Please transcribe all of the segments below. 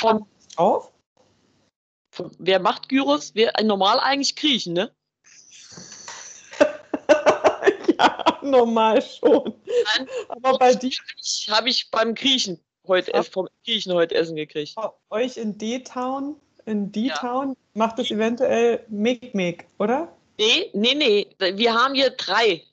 vom, Auf? wer macht Gyros? Wer ein normal eigentlich Griechen, ne? ja, normal schon. Nein. Aber bei dir, Ich habe ich beim Griechen heute ess- vom Griechen heute Essen gekriegt. bei euch in D-Town, in D-Town, macht es eventuell Mick-Mick, oder? Nee, nee, nee. Wir haben hier drei.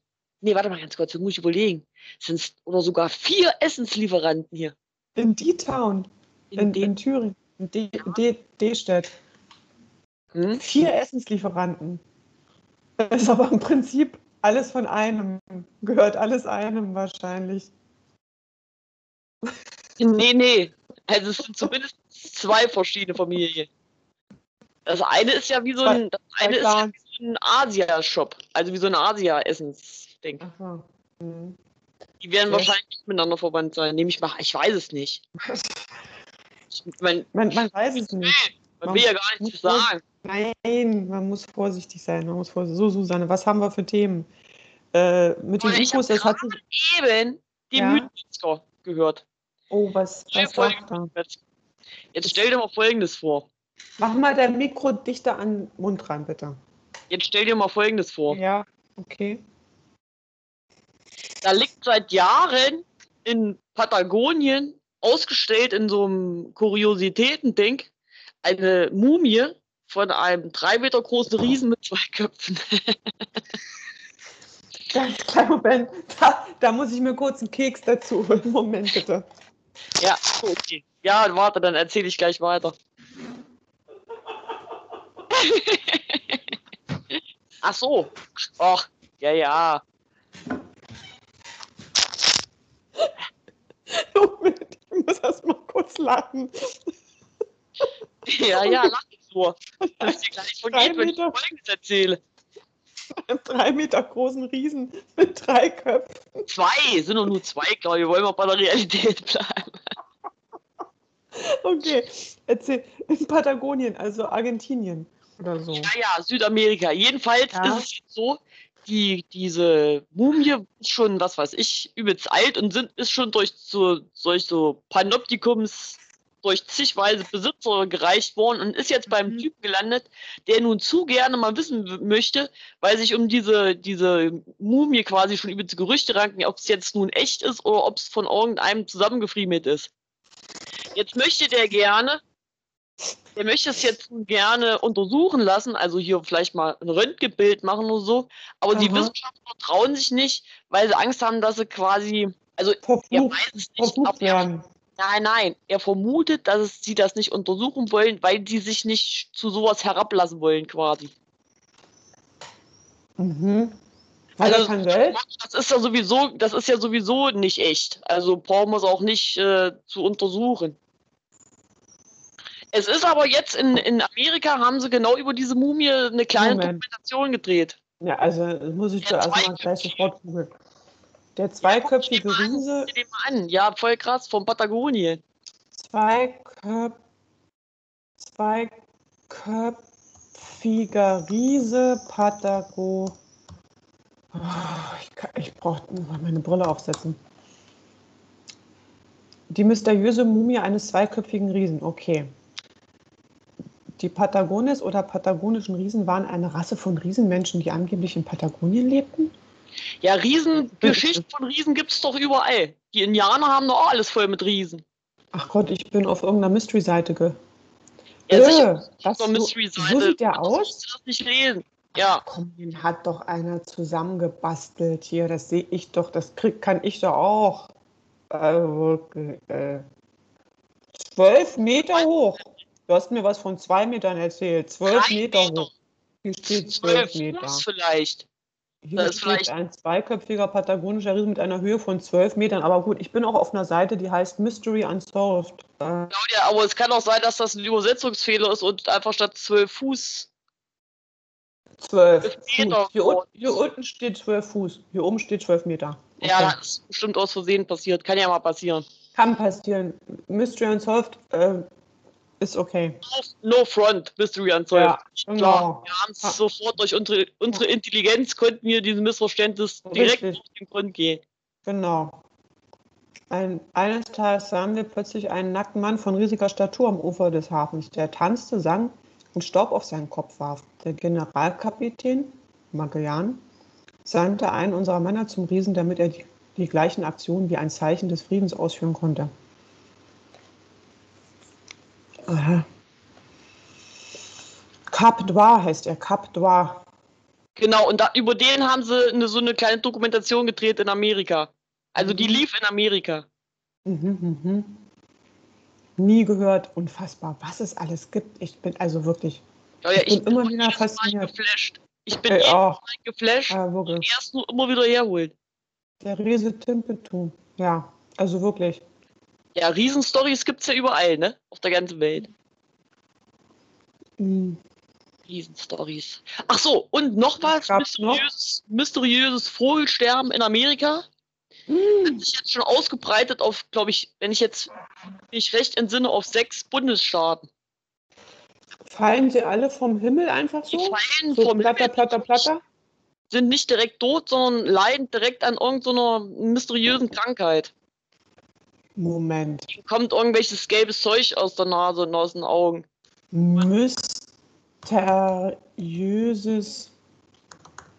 Nee, warte mal ganz kurz, das muss ich überlegen. Sind oder sogar vier Essenslieferanten hier. In D-Town, In in, dem- in Thüringen, in D- D- D-Stadt. Hm? Vier Essenslieferanten. Das ist aber im Prinzip alles von einem. Gehört alles einem wahrscheinlich. Nee, nee. Also es sind zumindest zwei verschiedene Familien. Das eine ist ja wie so ein, das eine ist ja wie so ein Asia-Shop. Also wie so ein Asia-Essensding. So. Hm. Die werden Sehr wahrscheinlich nicht miteinander verwandt sein. Nehme ich mal. Ich weiß es nicht. Ich, mein, Man, man weiß es nicht. man will ja gar nichts sagen. Nein, man muss vorsichtig sein. Man muss vorsichtig. So, Susanne, was haben wir für Themen? Äh, mit den hab das hat sich. Eben die Ja. Mythenmetzger gehört. Oh, was, was er? Jetzt stell dir mal Folgendes vor. Mach mal dein Mikro dichter an den Mund ran, bitte. Jetzt stell dir mal Folgendes vor. Ja, okay. Da liegt seit Jahren in Patagonien ausgestellt in so einem Kuriositäten-Ding eine Mumie von einem drei Meter großen Riesen mit zwei Köpfen. Ganz kleinen Moment. Da, da muss ich mir kurz einen Keks dazu holen. Moment bitte. Ja, okay. Ja, warte, dann erzähle ich gleich weiter. Ach so. Ach, ja, ja. Moment, muss erst mal kurz lachen. Ja, ja, lach nicht nur. Das ist dir gleich vergeht, wenn ich. Folgendes erzähle. Einen drei Meter großen Riesen mit drei Köpfen. Zwei, sind doch nur zwei, glaube ich. Wir wollen mal bei der Realität bleiben. Okay, erzähl. In Patagonien, also Argentinien oder so. Ja, ja, Südamerika. Jedenfalls Ja. ist es so, die, diese Mumie ist schon, was weiß ich, übelst alt und sind, ist schon durch so, durch so Panoptikums durch zigweise Besitzer gereicht worden und ist jetzt beim Mhm. Typen gelandet, der nun zu gerne mal wissen möchte, weil sich um diese, diese Mumie quasi schon übelst Gerüchte ranken, ob es jetzt nun echt ist oder ob es von irgendeinem zusammengefriemelt ist. Jetzt möchte der gerne der möchte es jetzt gerne untersuchen lassen, also hier vielleicht mal ein Röntgenbild machen oder so. Aber die Aha. Wissenschaftler trauen sich nicht, weil sie Angst haben, dass sie quasi, also er Verflucht, weiß es nicht, aber er, nein, nein, er vermutet, dass es, sie das nicht untersuchen wollen, weil sie sich nicht zu sowas herablassen wollen quasi. Mhm. Hat er Also? Das ist ja sowieso, das ist ja sowieso nicht echt. Also brauchen wir es auch nicht äh, zu untersuchen. Es ist aber jetzt in, in Amerika haben sie genau über diese Mumie eine kleine Moment. Dokumentation gedreht. Ja, also muss ich zuerst mal gleich sofort googeln. Der zweiköpfige an, Riese, den mal an. Ja, voll krass, von Patagonien. zweiköp, zweiköpfiger Riese, Patago. Oh, ich kann- ich brauche mal meine Brille aufsetzen. Die mysteriöse Mumie eines zweiköpfigen Riesen, okay. Die Patagones oder patagonischen Riesen waren eine Rasse von Riesenmenschen, die angeblich in Patagonien lebten? Ja, Riesen, Geschichten von Riesen gibt es doch überall. Die Indianer haben doch auch alles voll mit Riesen. Ach Gott, ich bin auf irgendeiner Mystery-Seite ge. Ja, Äh, sicher. was, So Mystery-Seite. so sieht der aus? musst das nicht lesen. Ja, Komm, den hat doch einer zusammengebastelt hier. Das sehe ich doch, das krieg, kann ich doch auch. Also, äh, zwölf Meter hoch. Du hast mir was von zwei Metern erzählt. Zwölf Meter hoch. Hier steht zwölf Meter. Fuß vielleicht. Hier Das ist steht vielleicht- ein zweiköpfiger patagonischer Riese mit einer Höhe von zwölf Metern. Aber gut, ich bin auch auf einer Seite, die heißt Mystery Unsolved. Claudia, aber es kann auch sein, dass das ein Übersetzungsfehler ist und einfach statt 12 Fuß. zwölf. Meter Hier, un hier unten steht zwölf Fuß. Hier oben steht zwölf Meter. Ja, Okay. das ist bestimmt aus Versehen passiert. Kann ja mal passieren. Kann passieren. Mystery Unsolved äh, ist okay. No front, Mystery Unsolved. Ja, Klar, genau. wir haben es Ah. sofort durch unsere, unsere Intelligenz konnten wir diesem Missverständnis direkt Richtig. auf den Grund gehen. Genau. Ein, eines Tages sahen wir plötzlich einen nackten Mann von riesiger Statur am Ufer des Hafens. Der tanzte, sang und Staub auf seinen Kopf warf. Der Generalkapitän Magellan sandte einen unserer Männer zum Riesen, damit er die, die gleichen Aktionen wie ein Zeichen des Friedens ausführen konnte. Cap d'Oie heißt er, Cap d'Oie. Genau, und da, über den haben sie eine, so eine kleine Dokumentation gedreht in Amerika. Also die lief in Amerika. Mhm, mhm. Nie gehört, unfassbar, was es alles gibt. Ich bin also wirklich, Ja, ja, ich bin immer auch wieder jedes Mal fasziniert. geflasht. Ich bin auch. Geflasht Ja, und wirklich. erst nur immer wieder herholen. Der Riese Timpetu. Ja, also wirklich. Ja, Riesenstories gibt es ja überall, ne? Auf der ganzen Welt. Mhm. Riesenstories. Ach so, und noch was mysteriöses, mysteriöses Vogelsterben in Amerika. Mhm. Hat sich jetzt schon ausgebreitet auf, glaube ich, wenn ich jetzt mich recht entsinne, auf sechs Bundesstaaten. Fallen sie alle vom Himmel einfach Die so? fallen So vom platter, Himmel, platter, platter? sind nicht direkt tot, sondern leiden direkt an irgendeiner mysteriösen Krankheit. Moment. Kommt irgendwelches gelbes Zeug aus der Nase und aus den Augen. Mysteriöses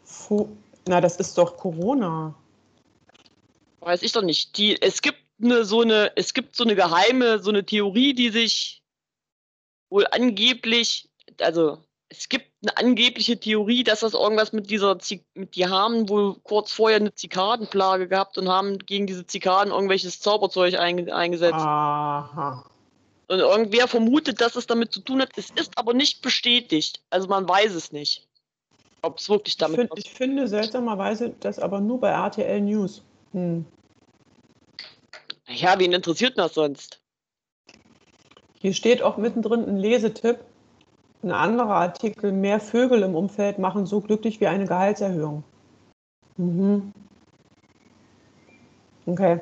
Vo Na, das ist doch Corona. Weiß ich doch nicht. Die, es gibt eine so eine, es gibt so eine geheime, so eine Theorie, die sich wohl angeblich, also es gibt eine angebliche Theorie, dass das irgendwas mit dieser, Zi- mit die haben wohl kurz vorher eine Zikadenplage gehabt und haben gegen diese Zikaden irgendwelches Zauberzeug einge, eingesetzt. Aha. Und irgendwer vermutet, dass es damit zu tun hat. Es ist aber nicht bestätigt. Also man weiß es nicht. Ob es wirklich Ich, damit find, was ich finde seltsamerweise das aber nur bei RTL News. Hm. Ja, wen interessiert das sonst? Hier steht auch mittendrin ein Lesetipp. Ein anderer Artikel, mehr Vögel im Umfeld machen so glücklich wie eine Gehaltserhöhung. Mhm. Okay.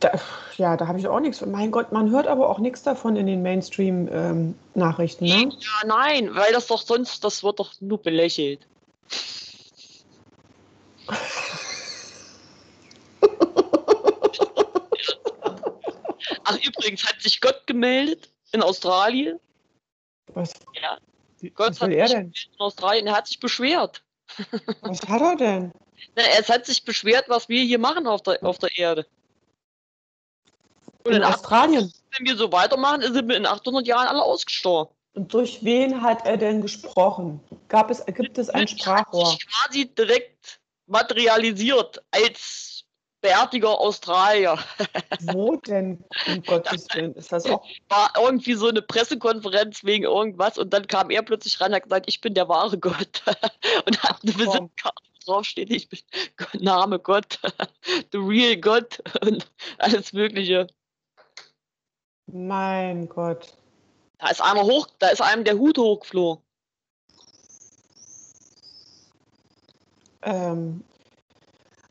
Da, ja, da habe ich auch nichts. Mein Gott, man hört aber auch nichts davon in den Mainstream-Nachrichten. ne? Ja, nein, weil das doch sonst, das wird doch nur belächelt. Ach, übrigens hat sich Gott gemeldet in Australien. Was, Ja, Gott was hat er sich denn? gemeldet in Australien. Er hat sich beschwert. Was hat er denn? Na, es hat sich beschwert, was wir hier machen auf der, auf der Erde. Und In in Australien. wenn wir so weitermachen, sind wir in 800 Jahren alle ausgestorben. Und durch wen hat er denn gesprochen? Gab es, gibt es ein Hat Sprachrohr? sich quasi direkt materialisiert als bärtiger Australier. Wo denn, um Gottes Willen? Ist das auch War irgendwie so eine Pressekonferenz wegen irgendwas und dann kam er plötzlich ran und hat gesagt, ich bin der wahre Gott. Und hat eine Komm. Visitkarte draufsteht, ich bin Name Gott, the real Gott und alles Mögliche. Mein Gott. Da ist einer hoch, da ist einem der Hut hochgeflogen. Ähm,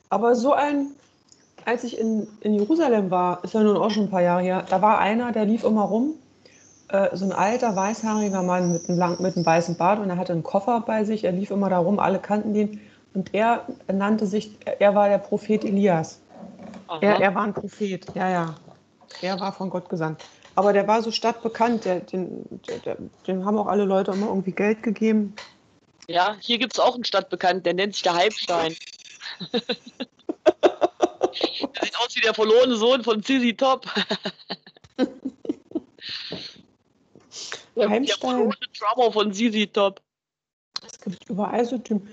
aber so ein, als ich in, in Jerusalem war, ist ja nun auch schon ein paar Jahre her, da war einer, der lief immer rum, äh, so ein alter, weißhaariger Mann mit einem, lang, mit einem weißen Bart und er hatte einen Koffer bei sich, er lief immer da rum, alle kannten den und er nannte sich, er war der Prophet Elias. Er, er war ein Prophet, ja, ja. Er war von Gott gesandt. Aber der war so stadtbekannt, der, den, der, dem haben auch alle Leute immer irgendwie Geld gegeben. Ja, hier gibt es auch einen Stadtbekannt, der nennt sich der Halbstein. der sieht aus wie der verlorene Sohn von Sissy Top. Der, der verlorene Drummer von Sissy Top. Es gibt überall so Typen.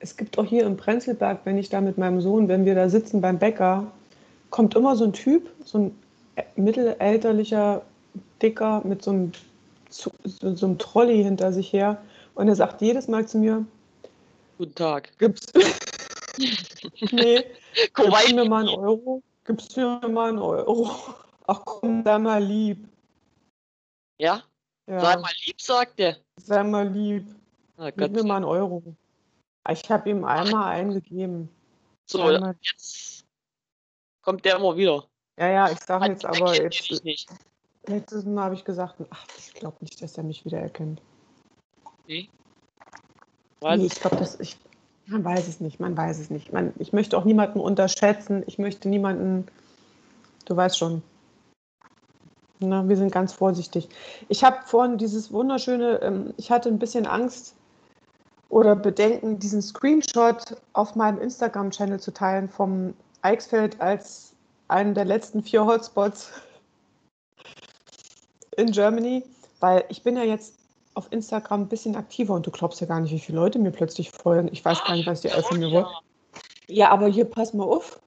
Es gibt auch hier im Prenzlberg, wenn ich da mit meinem Sohn, wenn wir da sitzen beim Bäcker, kommt immer so ein Typ, so ein mittelalterlicher Dicker mit so einem, so, so einem Trolley hinter sich her. Und er sagt jedes Mal zu mir, Guten Tag. gibst nee, gibst du mir mal einen Euro? Gibst du mir mal einen Euro? Ach komm, sei mal lieb. Ja, Ja, sei mal lieb, sagt er. sei mal lieb. Na Gib mir mal einen Euro. Ich habe ihm einmal eingegeben. So, sei mal- jetzt kommt der immer wieder. Ja, ja, ich sage jetzt aber, jetzt, nicht. letztes Mal habe ich gesagt, ach, ich glaube nicht, dass er mich wieder erkennt. Was? Nee, ich glaube, dass ich, Man weiß es nicht, man weiß es nicht. Man, ich möchte auch niemanden unterschätzen. Ich möchte niemanden, du weißt schon. Na, wir sind ganz vorsichtig. Ich habe vorhin dieses wunderschöne, ähm, ich hatte ein bisschen Angst oder Bedenken, diesen Screenshot auf meinem Instagram-Channel zu teilen vom Eichsfeld als einen der letzten vier Hotspots in Germany, weil ich bin ja jetzt auf Instagram ein bisschen aktiver und du glaubst ja gar nicht, wie viele Leute mir plötzlich folgen. Ich weiß gar nicht, was die alle von mir wollen. Ja, aber hier pass mal auf.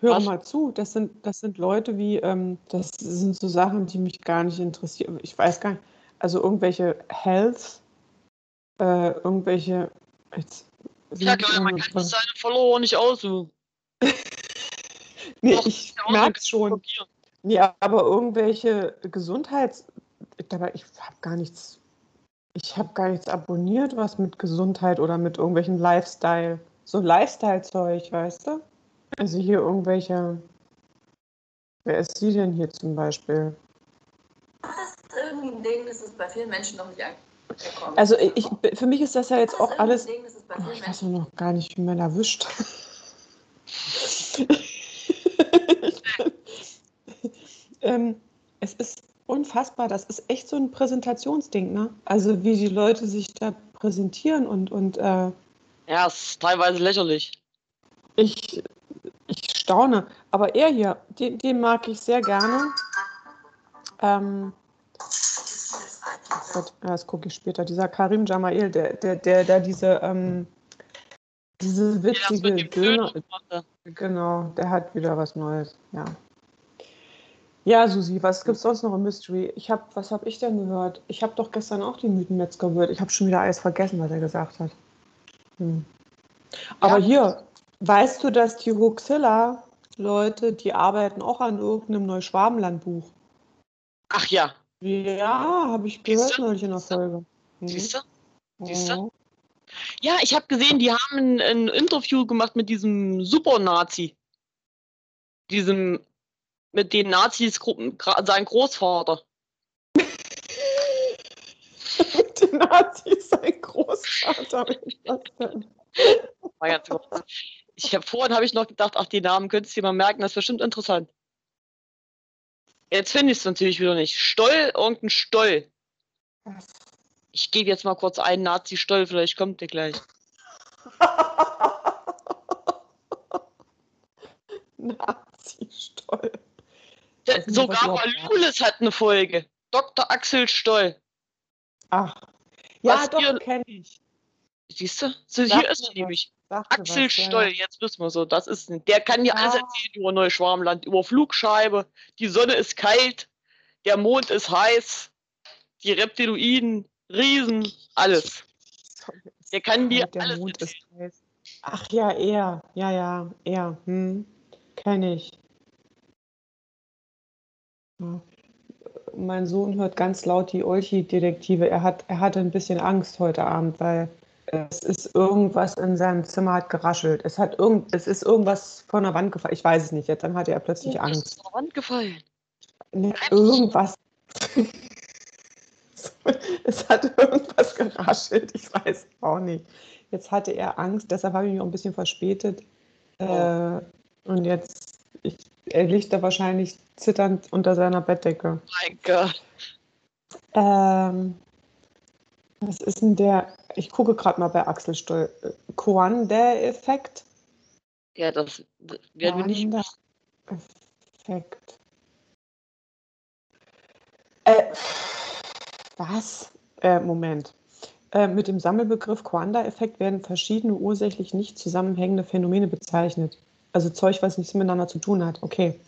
Hör was? mal zu. Das sind, das sind Leute wie, ähm, das sind so Sachen, die mich gar nicht interessieren. Ich weiß gar nicht. Also irgendwelche Health, äh, irgendwelche. Jetzt, ja, klar, man kann seine Follower nicht aussuchen. nee, Doch, ich merke schon. Ja, aber irgendwelche Gesundheits. Dabei, ich habe gar nichts ich habe gar nichts abonniert, was mit Gesundheit oder mit irgendwelchen Lifestyle, so Lifestyle-Zeug, weißt du? Also hier irgendwelche. Wer ist sie denn hier zum Beispiel? Das ist irgendwie ein Ding, das ist bei vielen Menschen noch nicht angekommen. Also ich, für mich ist das ja jetzt das auch alles. Ding, oh, ich weiß noch gar nicht, wie man erwischt. ähm, es ist Unfassbar, das ist echt so ein Präsentationsding, ne? Also wie die Leute sich da präsentieren und, und äh, Ja, es ist teilweise lächerlich. Ich, ich staune. Aber er hier, den, den mag ich sehr gerne. Ähm, Gott, ja, das gucke ich später. Dieser Karim Jamail, der, der, der, der diese, ähm, diese witzige ja, Döner. Genau, der hat wieder was Neues, ja. Ja, Susi, was gibt es sonst noch im Mystery? Ich habe, was habe ich denn gehört? Ich habe doch gestern auch die Mythenmetzger gehört. Ich habe schon wieder alles vergessen, was er gesagt hat. Hm. Aber ja. hier, weißt du, dass die Huxilla-Leute, die arbeiten auch an irgendeinem Neuschwabenland-Buch? Ach ja. Ja, habe ich gehört Siehste? neulich in der Folge. Hm. Siehst du? Siehst du? Ja, ich habe gesehen, die haben ein, ein Interview gemacht mit diesem Super-Nazi. Diesem mit den Nazis sein Großvater. mit den Nazis sein Großvater. Ich habe vorhin habe ich noch gedacht, ach, die Namen könntest du dir mal merken, das ist bestimmt interessant. Jetzt finde ich es natürlich wieder nicht. Stoll, irgendein Stoll. Ich gebe jetzt mal kurz einen Nazi-Stoll, vielleicht kommt der gleich. Nazi-Stoll. Sogar Malulis hat eine Folge. Dr. Axel Stoll. Ach. Ja, was doch, kenne ich. Siehst du? So, hier ist er nämlich. Axel was, Stoll, ja. jetzt wissen wir so. Das ist, der kann dir ja. alles erzählen über Neuschwarmland, über Flugscheibe. Die Sonne ist kalt, der Mond ist heiß, die Reptiloiden, Riesen, alles. Der kann dir der alles Mond erzählen. Ach ja, er. Ja, ja, er. Hm. Kenne ich. Mein Sohn hört ganz laut die Olchi-Detektive. Er, hat, er hatte ein bisschen Angst heute Abend, weil es ist irgendwas in seinem Zimmer hat geraschelt. Es, hat irgend, es ist irgendwas von der Wand gefallen. Ich weiß es nicht jetzt. Dann hatte er plötzlich oh, Angst. Ist von der Wand gefallen. Nee, irgendwas. es hat irgendwas geraschelt. Ich weiß auch nicht. Jetzt hatte er Angst. Deshalb habe ich mich auch ein bisschen verspätet. Oh. Äh, und jetzt, ich, er liegt da wahrscheinlich zitternd unter seiner Bettdecke. Mein Gott. Ähm, was ist denn der? Ich gucke gerade mal bei Axel Stoll. Quande-Effekt? Ja, das, werden wir nicht. Effekt. Äh, was? Äh, Moment. Äh, mit dem Sammelbegriff Quanda-Effekt werden verschiedene ursächlich nicht zusammenhängende Phänomene bezeichnet. Also Zeug, was nichts miteinander zu tun hat. Okay.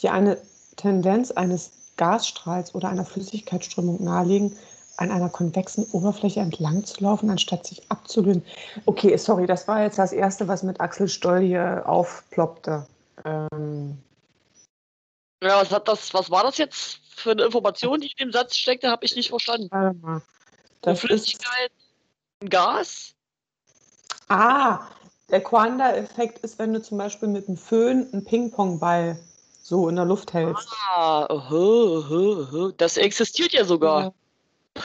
Die eine Tendenz eines Gasstrahls oder einer Flüssigkeitsströmung nahelegen, an einer konvexen Oberfläche entlang zu laufen, anstatt sich abzulösen. Okay, sorry, das war jetzt das Erste, was mit Axel Stoll hier aufploppte. Ähm ja, was, hat das, was war das jetzt für eine Information, die in dem Satz steckte, habe ich nicht verstanden. Warte mal. Das eine Flüssigkeit, ein Gas? Ah, der Quanda-Effekt ist, wenn du zum Beispiel mit einem Föhn einen Ping-Pong-Ball so in der Luft hältst. Ah, das existiert ja sogar. Ja.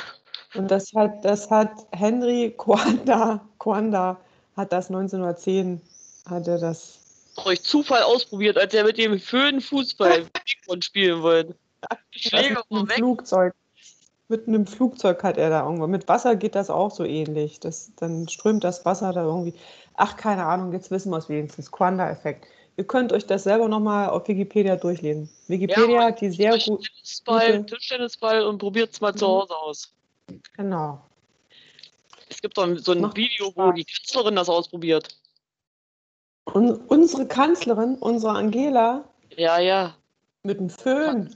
Und das hat, das hat Henry Quanda, Quanda hat das 1910, hat er das. Durch Zufall ausprobiert, als er mit dem Föhn Fußball spielen wollte. Schläger einem Flugzeug. Mit einem Flugzeug hat er da irgendwo. Mit Wasser geht das auch so ähnlich. Das, dann strömt das Wasser da irgendwie. Ach, keine Ahnung, jetzt wissen wir es wenigstens. Quanda-Effekt. Ihr könnt euch das selber nochmal auf Wikipedia durchlesen. Wikipedia ja, hat die sehr gut. Tischtennisball, Tischtennisball und probiert es mal mhm. zu Hause aus. Genau. Es gibt doch so ein Macht Video, wo die Kanzlerin das ausprobiert. Und unsere Kanzlerin, unsere Angela. Ja, ja. Mit dem Föhn.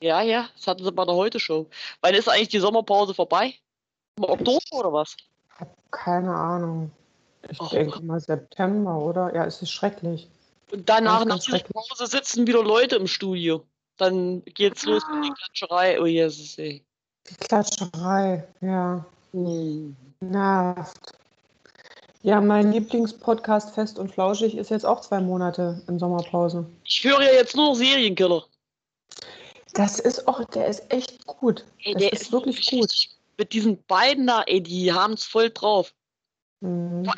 Ja, ja, das hatten sie bei der Heute-Show. Wann ist eigentlich die Sommerpause vorbei? Im Oktober oder was? Ich habe keine Ahnung. Ich Och. denke mal September, oder? Ja, es ist schrecklich. Und danach, nach dieser Pause, sitzen wieder Leute im Studio. Dann geht's ah. los mit der Klatscherei. Oh Jesus, ey. Die Klatscherei, ja. Hm. Nervt. Ja, mein Lieblingspodcast Fest und Flauschig ist jetzt auch zwei Monate in Sommerpause. Ich höre ja jetzt nur Serienkiller. Das ist auch, der ist echt gut. Ey, der ist, ist wirklich gut. Mit diesen beiden da, ey, die haben es voll drauf. Mhm.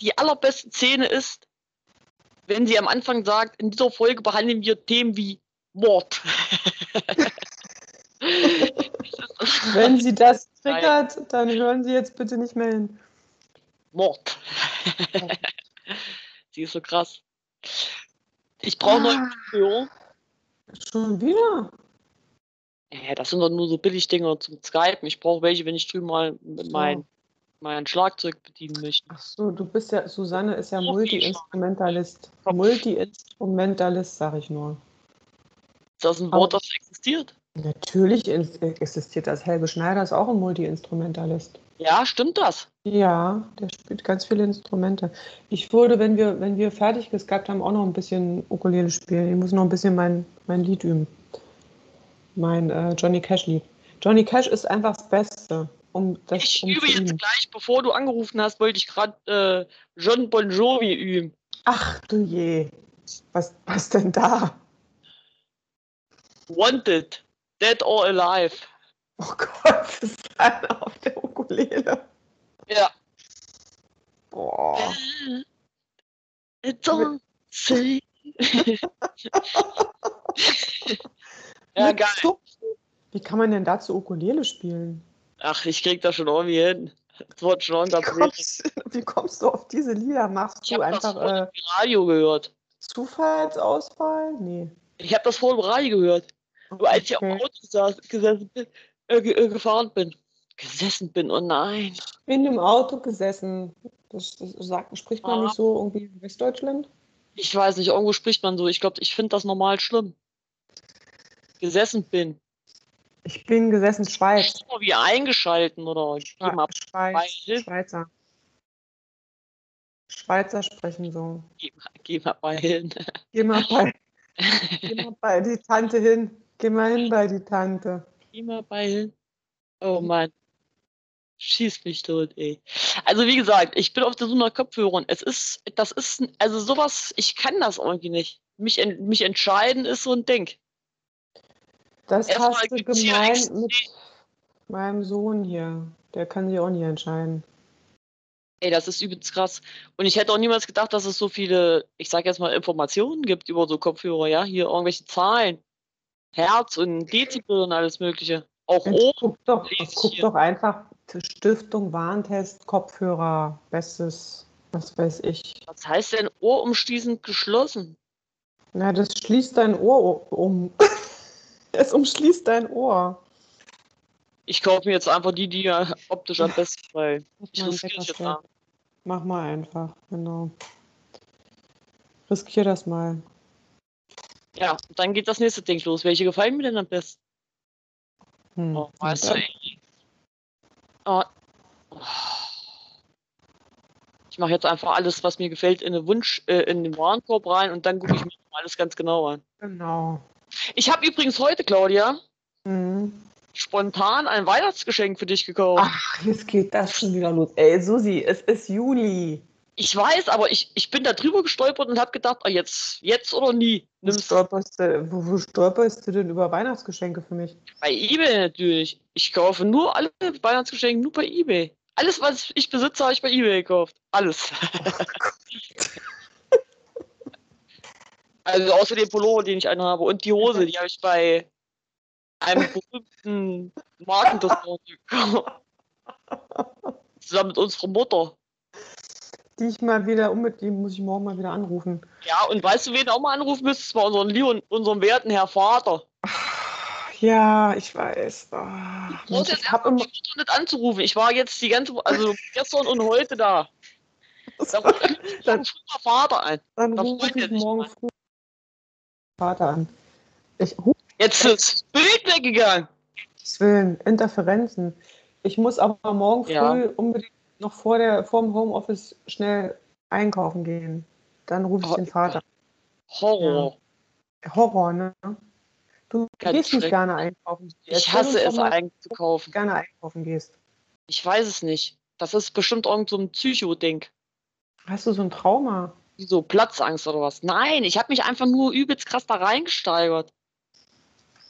Die allerbeste Szene ist, wenn sie am Anfang sagt, in dieser Folge behandeln wir Themen wie Mord. wenn sie das triggert, dann hören Sie jetzt bitte nicht mehr hin. Mord. sie ist so krass. Ich brauche ah, neue Kopfhörer. Schon wieder? Ja, das sind doch nur so Billigdinger zum Skypen. Ich brauche welche, wenn ich drüben mal so. mein, mein Schlagzeug bedienen möchte. Ach so, du bist ja, Susanne ist ja Multi-Instrumentalist. Multi-Instrumentalist, sag ich nur. Ist das ein Wort, Aber das existiert? Natürlich existiert das. Helge Schneider ist auch ein Multi-Instrumentalist. Ja, stimmt das? Ja, der spielt ganz viele Instrumente. Ich würde, wenn wir, wenn wir fertig geskypt haben, auch noch ein bisschen Ukulele spielen. Ich muss noch ein bisschen mein, mein Lied üben mein äh, Johnny Cash-Lied. Johnny Cash ist einfach das Beste. Um das, ich um übe jetzt gleich, bevor du angerufen hast, wollte ich gerade äh, John Bon Jovi üben. Ach du je. Was, was denn da? Wanted. Dead or Alive. Oh Gott, das ist einer auf der Ukulele. Ja. Boah. Don't say. Ja, geil. Wie kann man denn dazu Ukulele spielen? Ach, ich krieg das schon irgendwie hin. Das wird schon wie kommst, wie kommst du auf diese Lieder? Machst ich du einfach das äh, im Radio gehört? Zufallsauswahl? Nee. Ich habe das vor dem Radio gehört. Okay. Als ich auf dem Auto saß, gesessen bin, äh, äh, gefahren bin. Gesessen bin, oh nein. In dem Auto gesessen. Das, das sagt, spricht man ah. nicht so irgendwie in Westdeutschland? Ich weiß nicht, irgendwo spricht man so. Ich glaube, ich finde das normal schlimm gesessen bin. Ich bin gesessen Schweiz. Wie eingeschalten oder Schwe mal Schweiz, Schweizer. Schweizer sprechen so. Geh, geh mal bei hin. Geh mal bei, geh mal bei die Tante hin. Geh mal hin bei die Tante. Geh mal bei hin. Oh Mann. Schieß mich tot, ey. Also wie gesagt, ich bin auf der Suche nach Kopfhörern. Es ist, das ist, also sowas, ich kann das irgendwie nicht. Mich, mich entscheiden ist so ein Ding. Das Erstmal hast du gemeint mit meinem Sohn hier. Der kann sich auch nicht entscheiden. Ey, das ist übelst krass. Und ich hätte auch niemals gedacht, dass es so viele, ich sag jetzt mal, Informationen gibt über so Kopfhörer, ja? Hier irgendwelche Zahlen. Herz und Dezibel und alles Mögliche. Auch Ohr. Guck doch, guck doch einfach Stiftung Warntest, Kopfhörer, bestes, was weiß ich. Was heißt denn ohrumschließend geschlossen? Na, das schließt dein Ohr um. Es umschließt dein Ohr. Ich kaufe mir jetzt einfach die, die ja optisch am besten weil ich riskiere jetzt mal. Mach mal einfach, genau. Riskier das mal. Ja, dann geht das nächste Ding los. Welche gefallen mir denn am besten? Hm. Oh, weißt du, ey. Oh. Ich mache jetzt einfach alles, was mir gefällt, in, eine Wunsch, äh, in den Warenkorb rein und dann gucke ich mir alles ganz genau an. Genau. Ich habe übrigens heute, Claudia, mhm. spontan ein Weihnachtsgeschenk für dich gekauft. Ach, jetzt geht das schon wieder los. Ey, Susi, es ist Juli. Ich weiß, aber ich, ich bin da drüber gestolpert und habe gedacht, oh, jetzt, jetzt oder nie. Wo stolperst, du, wo, wo stolperst du denn über Weihnachtsgeschenke für mich? Bei eBay natürlich. Ich kaufe nur alle Weihnachtsgeschenke nur bei eBay. Alles, was ich besitze, habe ich bei eBay gekauft. Alles. also außer dem Pullover, den ich anhabe. Und die Hose, die habe ich bei einem berühmten Markendiscounter gekauft. Zusammen mit unserer Mutter. Die ich mal wieder unbedingt, muss ich morgen mal wieder anrufen. Ja, und weißt du, wen du auch mal anrufen müsstest? Bei unseren, lieben, unserem werten Herr Vater. Ja, ich weiß. Brauchst ich jetzt hab immer, nicht anzurufen. Ich war jetzt die ganze, also gestern und heute da. Ruft Dann- ein früher Vater an. dann da rufe ich morgen früh Vater an. Ich ruf Jetzt ist das Bild weggegangen. Willen, Interferenzen. Ich muss aber morgen früh Ja. unbedingt noch vor, der, vor dem Homeoffice schnell einkaufen gehen. Dann rufe ich den Vater. Horror. Horror, ne? Du Ganz gehst nicht gerne einkaufen. Ich Erzähl hasse uns doch es mal, einzukaufen. gerne einkaufen gehst. Ich weiß es nicht. Das ist bestimmt irgend so ein Psycho-Ding. Hast du so ein Trauma? So Platzangst oder was. Nein, ich habe mich einfach nur übelst krass da reingesteigert.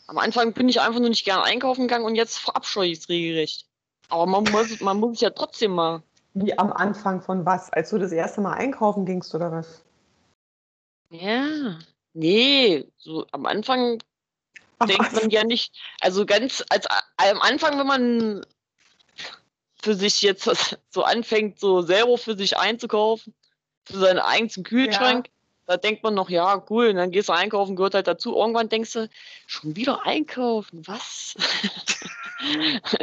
Am Anfang bin ich einfach nur nicht gern einkaufen gegangen und jetzt verabscheue ich es regelrecht. Aber man muss, man muss es ja trotzdem mal. Wie am Anfang von was? Als du das erste Mal einkaufen gingst oder was? Ja. Nee, so am Anfang Ach, denkt man ja nicht, also ganz als am Anfang, wenn man für sich jetzt so anfängt, so selber für sich einzukaufen, für seinen eigenen Kühlschrank, da denkt man noch, ja, cool, und dann gehst du einkaufen, gehört halt dazu. Irgendwann denkst du, schon wieder einkaufen, was?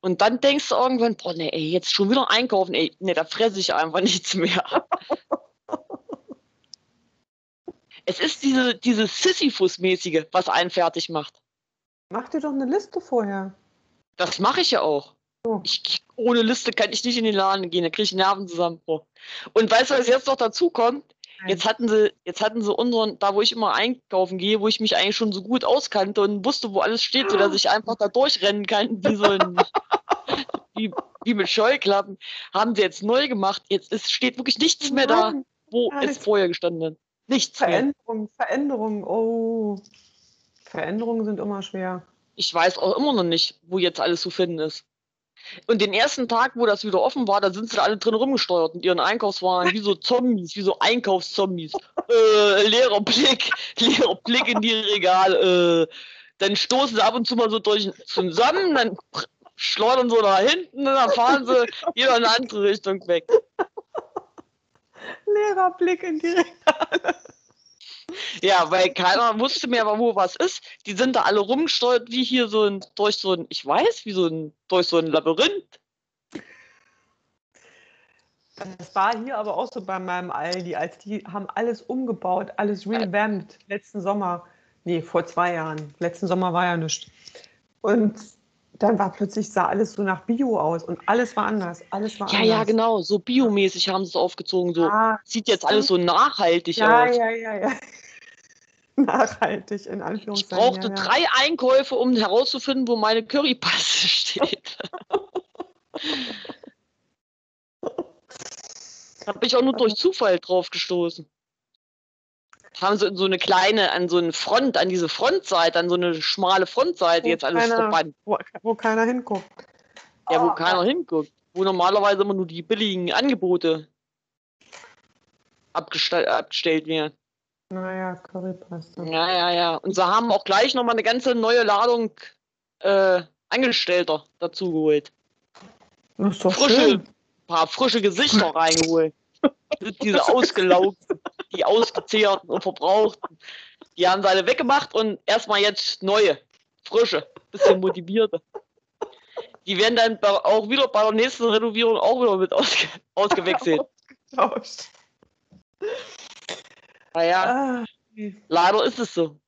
und dann denkst du irgendwann, boah, nee, ey, jetzt schon wieder einkaufen, ey, nee, da fresse ich einfach nichts mehr. es ist diese, dieses Sisyphus-mäßige, was einen fertig macht. Mach dir doch eine Liste vorher. Das mache ich ja auch. Ich, ohne Liste kann ich nicht in den Laden gehen, da kriege ich einen Nervenzusammenbruch. Und weißt du, was jetzt noch dazu kommt? Nein. Jetzt hatten sie, jetzt hatten sie unseren, da wo ich immer einkaufen gehe, wo ich mich eigentlich schon so gut auskannte und wusste, wo alles steht, sodass ich einfach da durchrennen kann, wie so ein, wie, wie mit Scheuklappen, haben sie jetzt neu gemacht. Jetzt ist, steht wirklich nichts mehr da, Nein, wo gar es vorher gestanden hat. Nichts mehr. Veränderung, Veränderung, oh. Veränderungen sind immer schwer. Ich weiß auch immer noch nicht, wo jetzt alles zu finden ist. Und den ersten Tag, wo das wieder offen war, da sind sie da alle drin rumgesteuert mit ihren Einkaufswagen, wie so Zombies, wie so Einkaufszombies. Äh, leerer Blick, leerer Blick in die Regale. Äh, dann stoßen sie ab und zu mal so durch zusammen, dann schleudern sie nach hinten und dann fahren sie wieder in eine andere Richtung weg. Leerer Blick in die Regale. Ja, weil keiner wusste mehr, wo was ist. Die sind da alle rumgesteuert, wie hier so ein, durch so ein, ich weiß, wie so ein, durch so ein Labyrinth. Das war hier aber auch so bei meinem Aldi, als die haben alles umgebaut, alles revamped letzten Sommer. Nee, vor zwei Jahren. Letzten Sommer war ja nichts. Und dann war plötzlich, sah alles so nach Bio aus und alles war anders. Alles war Ja, anders. ja, genau. So biomäßig haben sie es aufgezogen. So Ah, sieht jetzt alles so nachhaltig ja, aus. ja, ja, ja. Nachhaltig, in Ich Anführungszeichen. brauchte ja, ja. drei Einkäufe, um herauszufinden, wo meine Currypaste steht. Habe ich auch nur durch Zufall drauf gestoßen. Haben sie in so eine kleine, an so eine Front, an diese Frontseite, an so eine schmale Frontseite Wo jetzt alles keiner- verbannt. Wo, wo keiner hinguckt. Ja, wo Ah, keiner hinguckt. Wo normalerweise immer nur die billigen Angebote abgestell- abgestellt werden. Naja, Currypaste. Ja, ja, ja. Und sie haben auch gleich nochmal eine ganze neue Ladung äh, Angestellter dazu geholt. Das ist doch Frische, schön. paar frische Gesichter reingeholt. Diese ausgelaugten, die ausgezehrten und verbrauchten. Die haben sie alle weggemacht und erstmal jetzt neue, frische, bisschen motivierte. Die werden dann auch wieder bei der nächsten Renovierung auch wieder mit ausge ausgewechselt. Ausgetauscht. Naja, Ah, leider ist es so.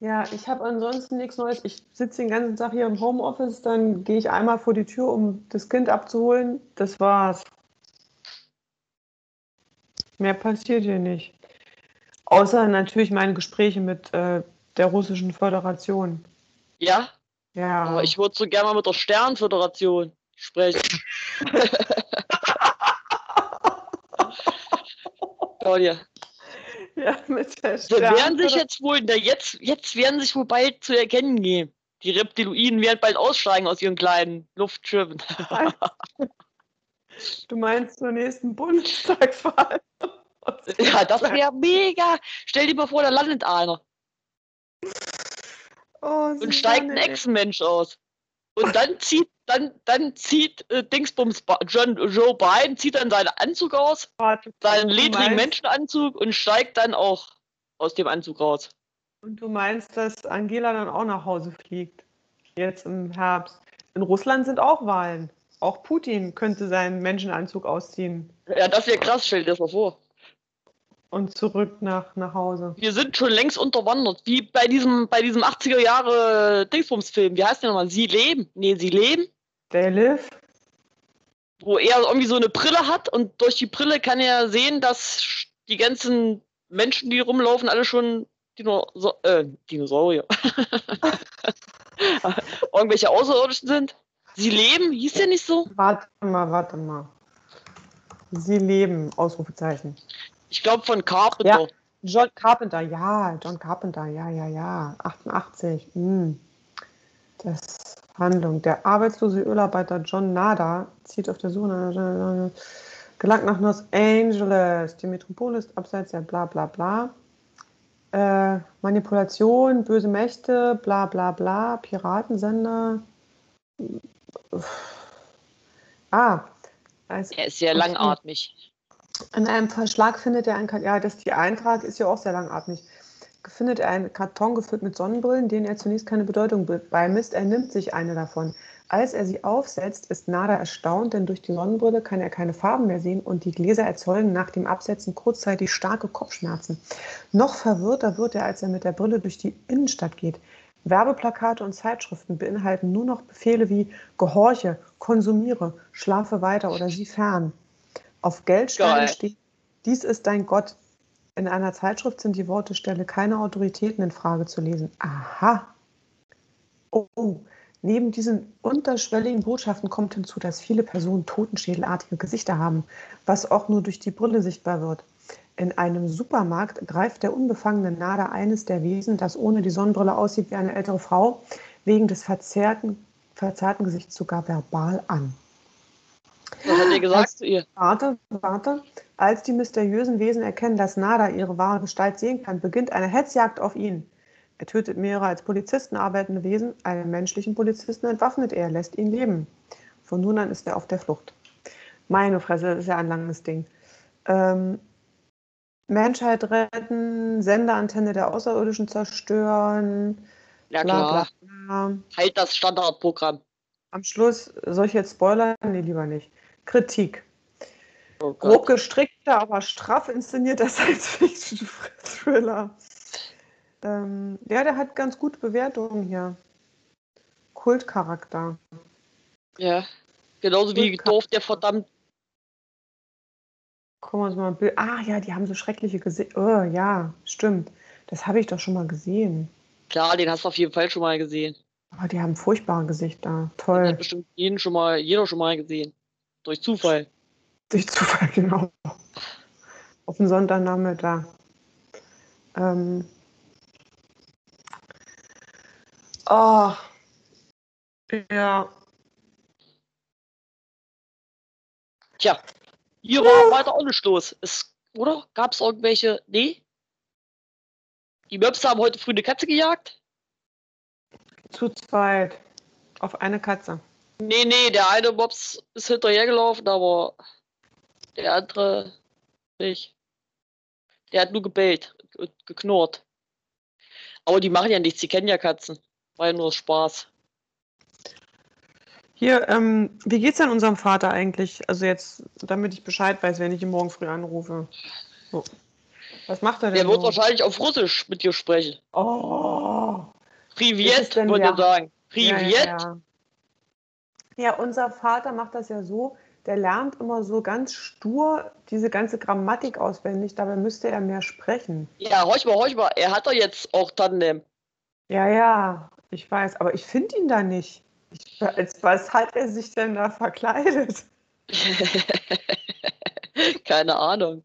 ja, ich habe ansonsten nichts Neues. Ich sitze den ganzen Tag hier im Homeoffice, dann gehe ich einmal vor die Tür, um das Kind abzuholen. Das war's. Mehr passiert hier nicht. Außer natürlich meine Gespräche mit äh, der Russischen Föderation. Ja, Ja. aber ich würde so gerne mal mit der Sternföderation sprechen. Claudia. ja, mit der Sie werden sich jetzt wohl, na jetzt, jetzt werden sich wohl bald zu erkennen geben. Die Reptiloiden werden bald aussteigen aus ihren kleinen Luftschiffen. Du meinst zur nächsten Bundestagswahl? Ja, das wäre mega. Stell dir mal vor, da landet einer Oh, und steigt ein. Ex-Mensch aus. Und dann zieht, dann, dann zieht äh, Dingsbums John, Joe Biden zieht dann seinen Anzug aus, Warte, seinen ledrigen Menschenanzug und steigt dann auch aus dem Anzug raus. Und du meinst, dass Angela dann auch nach Hause fliegt? Jetzt im Herbst. In Russland sind auch Wahlen. Auch Putin könnte seinen Menschenanzug ausziehen Ja, das wäre krass, stell dir das mal vor. Und zurück nach, nach Hause. Wir sind schon längst unterwandert, wie bei diesem, bei diesem 80er Jahre Dingsbums-Film. Wie heißt der nochmal? Sie leben? Nee, sie leben. They live? Wo er irgendwie so eine Brille hat und durch die Brille kann er sehen, dass die ganzen Menschen, die rumlaufen, alle schon Dinosa äh, Dinosaurier. Irgendwelche Außerirdischen sind. Sie leben? Hieß der nicht so? Warte mal, warte mal. Sie leben, Ausrufezeichen. Ich glaube von Carpenter. Ja. John Carpenter, ja, John Carpenter, ja, ja, ja, 88. Hm. Das Handlung. Der arbeitslose Ölarbeiter John Nada zieht auf der Suche gelangt nach Los Angeles. Die Metropole ist abseits der bla bla bla. Äh, Manipulation, böse Mächte, bla bla bla, Piratensender. Ah, Er ist sehr langatmig. In einem Verschlag findet er ein ja, das die Eintrag ist ja auch sehr langatmig. Findet er einen Karton gefüllt mit Sonnenbrillen, denen er zunächst keine Bedeutung be- beimisst. Er nimmt sich eine davon. Als er sie aufsetzt, ist Nada erstaunt, denn durch die Sonnenbrille kann er keine Farben mehr sehen und die Gläser erzeugen nach dem Absetzen kurzzeitig starke Kopfschmerzen. Noch verwirrter wird er, als er mit der Brille durch die Innenstadt geht. Werbeplakate und Zeitschriften beinhalten nur noch Befehle wie Gehorche, konsumiere, schlafe weiter oder sieh fern. Auf Geldsteinen Geil. steht, dies ist dein Gott. In einer Zeitschrift sind die Worte Stelle keine Autoritäten in Frage zu lesen. Aha. Oh, oh. Neben diesen unterschwelligen Botschaften kommt hinzu, dass viele Personen totenschädelartige Gesichter haben, was auch nur durch die Brille sichtbar wird. In einem Supermarkt greift der unbefangene Nader eines der Wesen, das ohne die Sonnenbrille aussieht wie eine ältere Frau, wegen des verzerrten, verzerrten Gesichts sogar verbal an. Was hat er gesagt zu ihr? Warte, warte. Als die mysteriösen Wesen erkennen, dass Nada ihre wahre Gestalt sehen kann, beginnt eine Hetzjagd auf ihn. Er tötet mehrere als Polizisten arbeitende Wesen, einen menschlichen Polizisten entwaffnet er, lässt ihn leben. Von nun an ist er auf der Flucht. Meine Fresse, das ist ja ein langes Ding. Ähm, Menschheit retten, Senderantenne der Außerirdischen zerstören, Ja bla klar. bla bla. Halt das Standardprogramm. Am Schluss, soll ich jetzt spoilern? Nee, lieber nicht. Kritik. Oh. Grob gestrickter, aber straff inszenierter Science-Fiction-Thriller. Ähm, ja, der hat ganz gute Bewertungen hier. Kultcharakter. Ja. Genauso wie doof der verdammt. Gucken wir uns mal ein Bild. Ah ja, die haben so schreckliche Gesichter. Oh, ja, stimmt. Das habe ich doch schon mal gesehen. Klar, den hast du auf jeden Fall schon mal gesehen. Aber die haben furchtbare Gesichter. Den hat Toll. bestimmt jeden schon mal, jeder schon mal gesehen. Durch Zufall. Durch Zufall, genau. Auf dem Sonntagnachmittag. Ähm. Oh. Ja. Tja, hier war weiter auch nicht los. Es, oder? Gab es irgendwelche. Nee? Die Möpse haben heute früh eine Katze gejagt? Zu zweit. Auf eine Katze. Nee, nee, der eine Mops ist hinterhergelaufen, aber der andere nicht. Der hat nur gebellt und geknurrt. Aber die machen ja nichts, die kennen ja Katzen. War ja nur Spaß. Hier, ähm, wie geht's denn unserem Vater eigentlich? Also jetzt, damit ich Bescheid weiß, wenn ich ihn morgen früh anrufe. So. Was macht er denn? Der wird so? wahrscheinlich auf Russisch mit dir sprechen. Oh. Privet, würde ich sagen. Privet? ja, ja. ja, unser Vater macht das ja so, der lernt immer so ganz stur diese ganze Grammatik auswendig, dabei müsste er mehr sprechen. Ja, horch mal, horch mal. Er hat doch jetzt auch Tandem. Ja, ja, ich weiß, aber ich finde ihn da nicht. Ich, als was hat er sich denn da verkleidet? Keine Ahnung.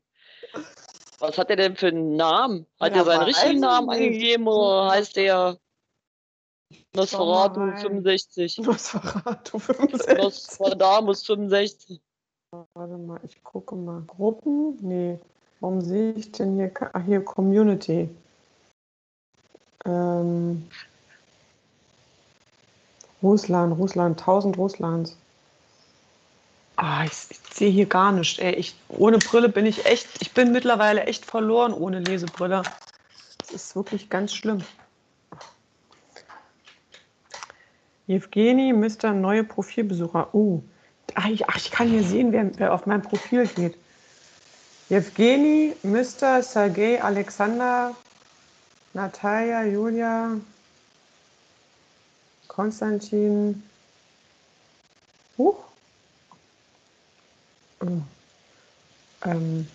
Was hat er denn für einen Namen? Hat Ja, er seinen richtigen ich Namen nicht. angegeben oder heißt er Nosferatu rein. 65? Nosferatu 65. Nostradamus 65. Warte mal, ich gucke mal. Gruppen? Nee. Warum sehe ich denn hier? Ach, hier Community. Ähm, Russland, Russland, 1000 Russlands. Ah, ich, ich sehe hier gar nichts. Ey, ich, ohne Brille bin ich echt, ich bin mittlerweile echt verloren ohne Lesebrille. Das ist wirklich ganz schlimm. Evgeni, Mr. Neue Profilbesucher. Oh, ich, ach, ich kann hier sehen, wer, wer auf mein Profil geht. Evgeni, Mr. Sergei, Alexander, Natalia, Julia, Konstantin. Huch. Oh. Ähm.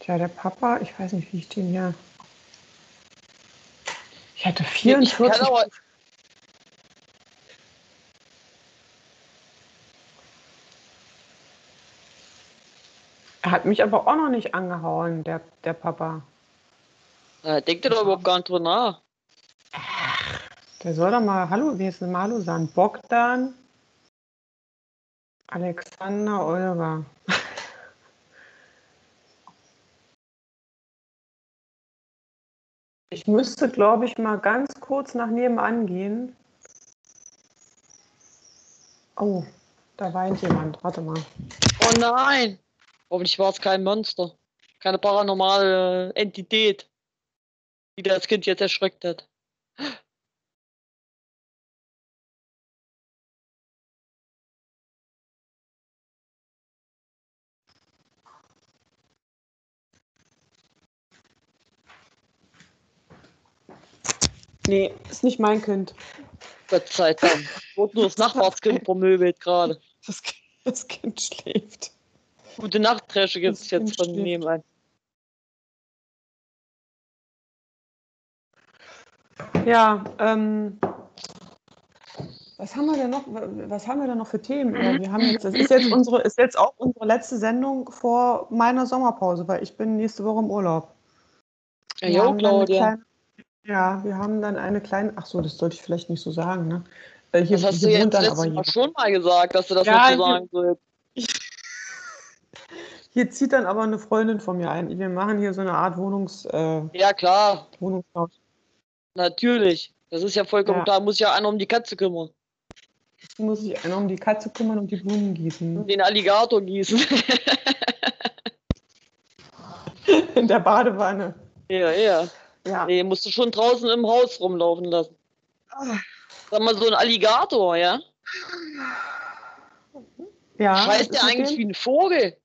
Tja, der Papa, ich weiß nicht, wie ich den hier. Ich hatte 44. Ich Er hat mich aber auch noch nicht angehauen, der, der Papa. äh, denkt ihr doch überhaupt gar nicht drüber nach. Der soll doch mal Hallo, wie ist denn mal Hallo sagen? Bogdan, Alexander, Olga. Ich müsste, glaube ich, mal ganz kurz nach nebenan gehen. Oh, da weint jemand. Warte mal. Oh nein! Hoffentlich war es kein Monster. Keine paranormale Entität, die das Kind jetzt erschreckt hat. Nee, ist nicht mein Kind. Gott sei Dank. Wurde nur das Nachbarskind vermöbelt gerade. Das, das Kind schläft. Gute Nachtdresche gibt es jetzt Kind von nebenan. Ja, ähm, was haben wir denn noch? Was haben wir denn noch für Themen? Wir haben jetzt, das ist jetzt unsere, ist jetzt auch unsere letzte Sendung vor meiner Sommerpause, weil ich bin nächste Woche im Urlaub. Ja, jo, Claudia. kleine- ja, wir haben dann eine kleine, ach so, das sollte ich vielleicht nicht so sagen, ne? Äh, Hier, Das hast hier du jetzt letztes Mal schon mal gesagt, dass du das Ja, nicht so sagen sollst. Hier zieht dann aber eine Freundin von mir ein. Wir machen hier so eine Art Wohnungs, äh, Ja, klar. Wohnungshaus. Natürlich. Das ist ja vollkommen Ja. klar. Muss ja einer um die Katze kümmern. Muss sich einer um die Katze kümmern und die Blumen Um gießen. den Alligator gießen. In der Badewanne. ja, ja. Ja. Nee, musst du schon draußen im Haus rumlaufen lassen. Sag mal, so ein Alligator, ja? ja Scheißt der eigentlich wie ein Vogel?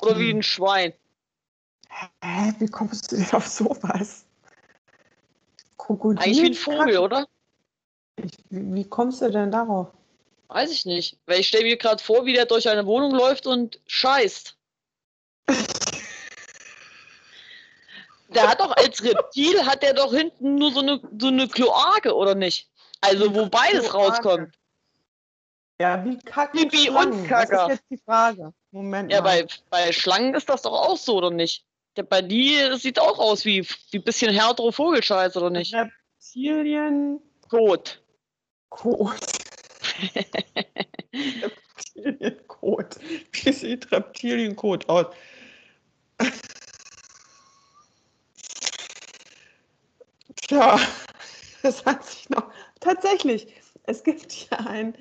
Oder wie ein Schwein? Hä, wie kommst du denn auf sowas? Krokodil? Eigentlich wie ein Vogel, oder? Ich, wie kommst du denn darauf? Weiß ich nicht. Weil ich stelle mir gerade vor, wie der durch eine Wohnung läuft und scheißt. Der hat doch als Reptil, hat der doch hinten nur so eine, so eine Kloake, oder nicht? Also wo beides Kloake. rauskommt. Ja, wie Kacke Pipi Schlangen? und Das ist jetzt die Frage. Moment Ja, mal. bei, bei Schlangen ist das doch auch so, oder nicht? Der bei dir das sieht auch aus wie, wie ein bisschen härtere Vogelscheiß, oder nicht? Reptilien, Kot. Kot. Reptilienkot. Wie sieht Reptilienkot aus? Tja, das hat sich noch. Tatsächlich, es gibt hier ein,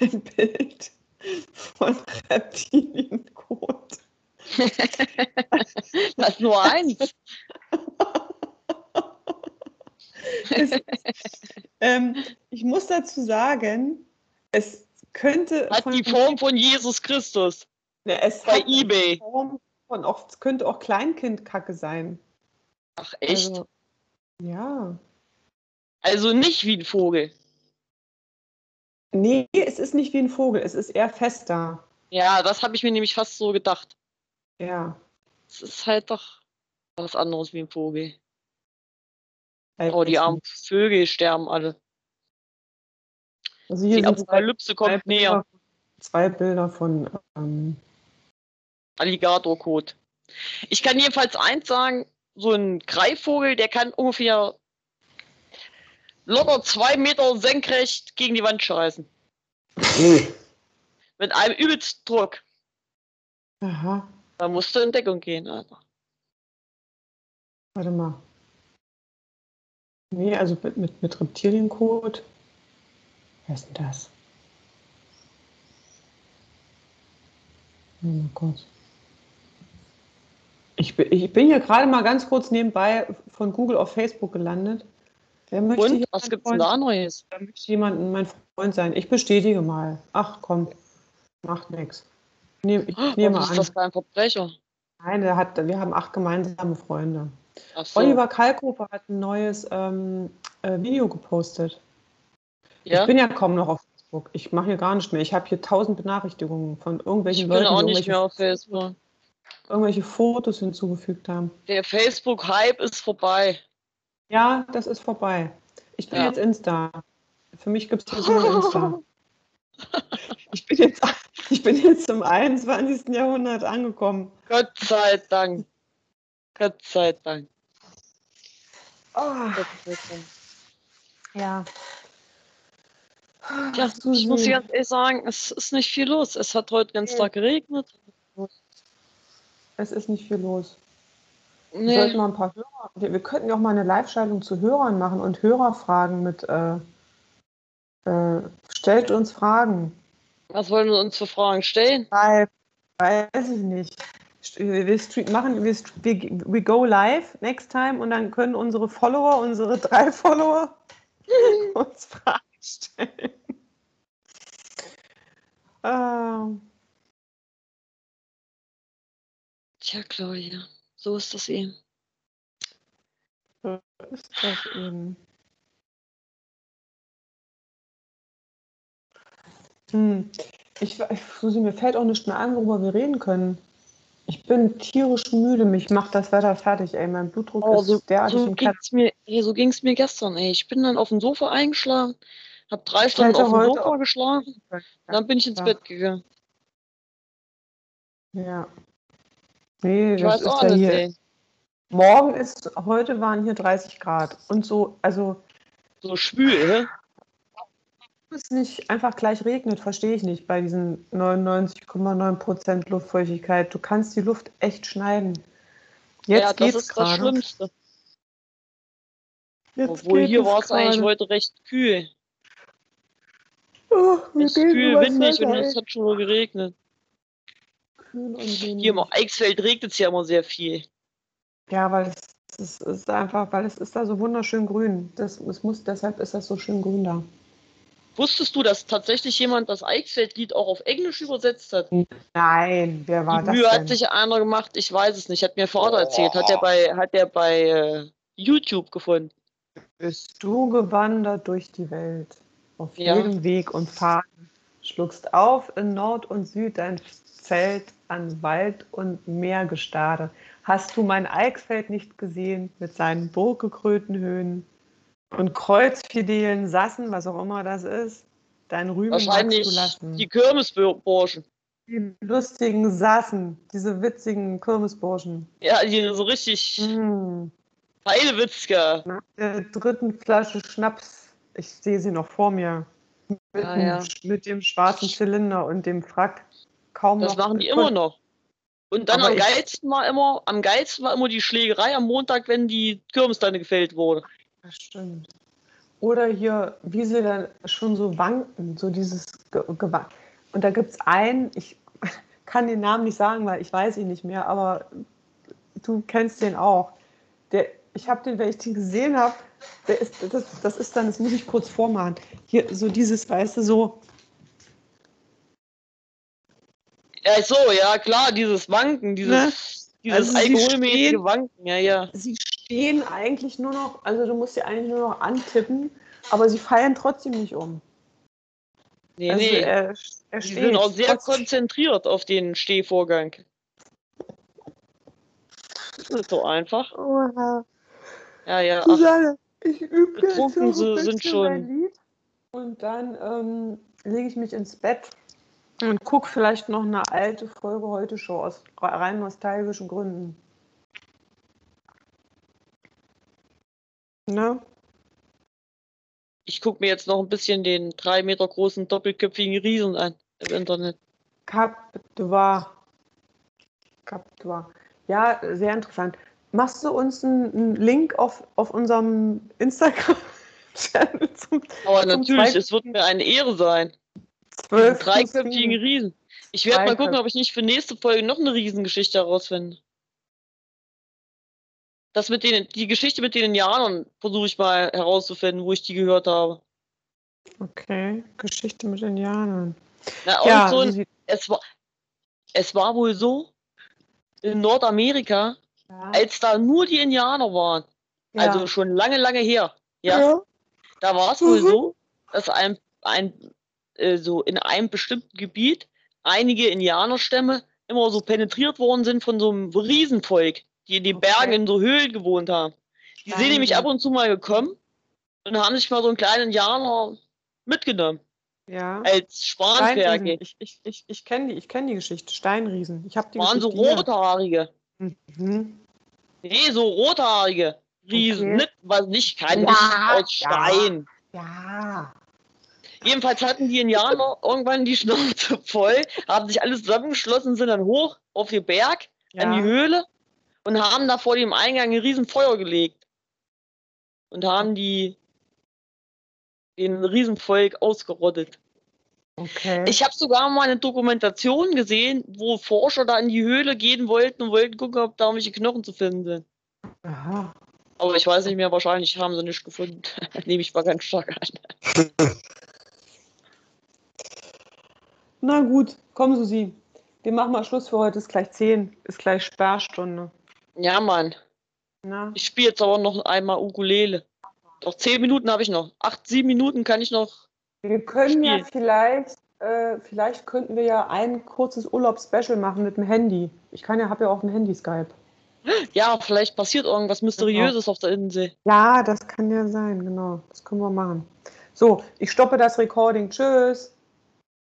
ein Bild von Reptilienkot. Das ist nur eins. Es, ähm, ich muss dazu sagen, es könnte. Hat die Form von Jesus Christus Ne, es bei Ebay. Form von auch, es könnte auch Kleinkindkacke sein. Ach echt? Also, ja. Also nicht wie ein Vogel. Nee, es ist nicht wie ein Vogel, es ist eher fester. Ja, das habe ich mir nämlich fast so gedacht. Ja. Es ist halt doch was anderes wie ein Vogel. Äh, Oh, die armen Vögel sterben alle. Also hier Die Apokalypse kommt näher. Bilder, zwei Bilder von. Ähm, Alligatorkot. Ich kann jedenfalls eins sagen, so ein Greifvogel, der kann ungefähr locker zwei Meter senkrecht gegen die Wand scheißen. Mit einem übelsten Druck. Aha, Da musst du in Deckung gehen, Alter. warte mal. Nee, also mit, mit, mit Reptiliencode. Wer ist denn das? Oh mein Gott. Ich bin, ich bin hier gerade mal ganz kurz nebenbei von Google auf Facebook gelandet. Wer möchte Und, was Freund denn da Neues? Da möchte jemand mein Freund sein. Ich bestätige mal. Ach komm, macht nichts. Nehm, ich nehme Warum ist an. das kein Verbrecher? Nein, der hat, wir haben acht gemeinsame Freunde. So. Oliver Kalkofer hat ein neues ähm, äh, Video gepostet. ja? Ich bin ja kaum noch auf Facebook. Ich mache hier gar nicht mehr. Ich habe hier tausend Benachrichtigungen von irgendwelchen ich bin Leuten, auch die nicht irgendwelche, mehr auf Facebook. Irgendwelche Fotos hinzugefügt haben. Der Facebook-Hype ist vorbei. Ja, das ist vorbei. Ich bin Ja. jetzt Insta. Für mich gibt es nur Insta. Ich bin, jetzt, ich bin jetzt im 21. Jahrhundert angekommen. Gott sei Dank. Gott sei Dank. Oh, Gott sei Dank. ja. Ja, ich muss ganz ehrlich sagen, es ist nicht viel los. Es hat heute ganz Tag geregnet. Es ist nicht viel los. Wir Nee. sollten mal ein paar Hörer. Wir, wir könnten ja auch mal eine Live-Schaltung zu Hörern machen und Hörerfragen mit. Äh, äh, stellt uns Fragen. Was wollen wir uns für Fragen stellen? Live. Weiß ich nicht. Wir, wir stream- machen, wir, wir, we go live next time und dann können unsere Follower, unsere drei Follower, uns Fragen stellen. Ähm, Tja, Claudia, so ist das eben. so ist das eben. Hm. Ich, Susi, mir fällt auch nicht mehr ein, worüber wir reden können. Ich bin tierisch müde, mich macht das Wetter fertig, ey. Mein Blutdruck Oh, ist so, derartig so im ging's mir, ey, so ging's mir gestern, ey. Ich bin dann auf dem Sofa eingeschlafen, hab drei Stunden auf dem Sofa geschlafen, dann bin ich ins Ja. Bett gegangen. Ja. Nee, Ich das ist auch ja nicht, hier. Morgen ist, heute waren hier 30 Grad. Und so, also, So schwül, ne? es nicht einfach gleich regnet, verstehe ich nicht bei diesen 99,9% Luftfeuchtigkeit. Du kannst die Luft echt schneiden. Jetzt ja, das ist das gerade. Schlimmste. Jetzt Obwohl hier war es eigentlich heute recht kühl. Oh, Es ist kühl, windig und es hat schon mal geregnet. Kühl und windig. Hier im Eichsfeld regnet es ja immer sehr viel. Ja, weil es, es ist einfach, weil es ist da so wunderschön grün. Das, es muss, deshalb ist das so schön grün da. Wusstest du, dass tatsächlich jemand das Eichsfeld-Lied auch auf Englisch übersetzt hat? Nein, wer war Die das Mühe denn? hat sich einer gemacht, ich weiß es nicht. Hat mir Vater erzählt. Hat er bei, hat er bei äh, YouTube gefunden. Bist du gewandert durch die Welt, auf Ja. jedem Weg und Pfad, schluckst auf in Nord und Süd dein Zelt an Wald und Meergestade. Hast du mein Eichsfeld nicht gesehen mit seinen burggekrönten Höhen und kreuzfidelen Sassen, was auch immer das ist? Dein Rühmen magst Wahrscheinlich du lassen. die Kirmesburschen. Die lustigen Sassen, diese witzigen Kirmesburschen. Ja, die so richtig Mm. Heilewitzka. Nach der dritten Flasche Schnaps, ich sehe sie noch vor mir, mit, dem, ja. mit dem schwarzen Zylinder und dem Frack. Kaum Das noch machen die immer noch. Und dann Aber am geilsten war immer, am geilsten war immer die Schlägerei am Montag, wenn die Kirmessteine gefällt wurde. Das stimmt. Oder hier, wie sie dann schon so wanken, so dieses Ge Gewa Und da gibt es einen, ich kann den Namen nicht sagen, weil ich weiß ihn nicht mehr, aber du kennst den auch. Der, ich habe den, wenn ich den gesehen habe, der ist, das, das ist dann, das muss ich kurz vormachen. Hier, so dieses, weißt du, so, Ja, so, ja klar, dieses Wanken, dieses, Ne? dieses Also sie alkoholmäßige stehen- Wanken, ja, ja. sie stehen eigentlich nur noch, also du musst sie eigentlich nur noch antippen, aber sie fallen trotzdem nicht um. Nee, also nee. er, er steht. sind auch sehr trotzdem. konzentriert auf den Stehvorgang. Das ist so einfach. Oha. Ja, ja. Ach, ich übe jetzt sie- sind schon- mein Lied und dann ähm, lege ich mich ins Bett und gucke vielleicht noch eine alte Folge heute Show aus rein nostalgischen Gründen. Ne? Ich gucke mir jetzt noch ein bisschen den drei Meter großen doppelköpfigen Riesen an im Internet. Cap d'Ivoire. Cap d'Ivoire. Ja, sehr interessant. Machst du uns einen, Link auf, auf unserem Instagram-Channel zum Aber Zum natürlich, zweiten- es wird mir eine Ehre sein. Diesen 12 dreiköpfigen Riesen. Ich werde mal gucken, ob ich nicht für nächste Folge noch eine Riesengeschichte herausfinde. Das mit den, die Geschichte mit den Indianern versuche ich mal herauszufinden, wo ich die gehört habe. Okay, Geschichte mit Indianern. Na, Ja, so ein, es, war, es war wohl so, in Nordamerika, ja, als da nur die Indianer waren, ja. also schon lange, lange her, ja, ja. da war es wohl Mhm. so, dass ein, ein äh, so in einem bestimmten Gebiet einige Indianerstämme immer so penetriert worden sind von so einem Riesenvolk, die in den Okay. Bergen in so Höhlen gewohnt haben. Die sind nämlich ab und zu mal gekommen und haben sich mal so einen kleinen Indianer mitgenommen ja. als. Spanferkel. Ich, ich, ich, ich kenne die, ich kenn die Geschichte. Steinriesen. Ich habe die Waren so Geschichte hier. rothaarige. Mhm. Nee, so rothaarige Riesen. Okay. Nicht, was nicht, kein Ja, aus ja. Stein. Ja. Jedenfalls hatten die Indianer irgendwann die Schnauze voll, haben sich alle zusammengeschlossen, sind dann hoch auf den Berg, an die ja. Höhle und haben da vor dem Eingang ein riesen Feuer gelegt. Und haben die den Riesenvolk ausgerottet. Okay. Ich habe sogar mal eine Dokumentation gesehen, wo Forscher da in die Höhle gehen wollten und wollten gucken, ob da irgendwelche Knochen zu finden sind. Aha. Aber ich weiß nicht mehr, wahrscheinlich haben sie nicht gefunden. Nehme ich mal ganz stark an. Na gut, komm Susi. Wir machen mal Schluss für heute. Ist gleich 10. Ist gleich Sperrstunde. Ja, Mann. Na? Ich spiele jetzt aber noch einmal Ukulele. Doch zehn Minuten habe ich noch. Acht, sieben Minuten kann ich noch. Wir können ja Spiel. vielleicht, äh, vielleicht könnten wir ja ein kurzes Urlaubs-Special machen mit dem Handy. Ich kann ja, habe ja auch ein Handy Skype. Ja, vielleicht passiert irgendwas Mysteriöses auf der Insel. Ja, das kann ja sein, genau. Das können wir machen. So, ich stoppe das Recording. Tschüss.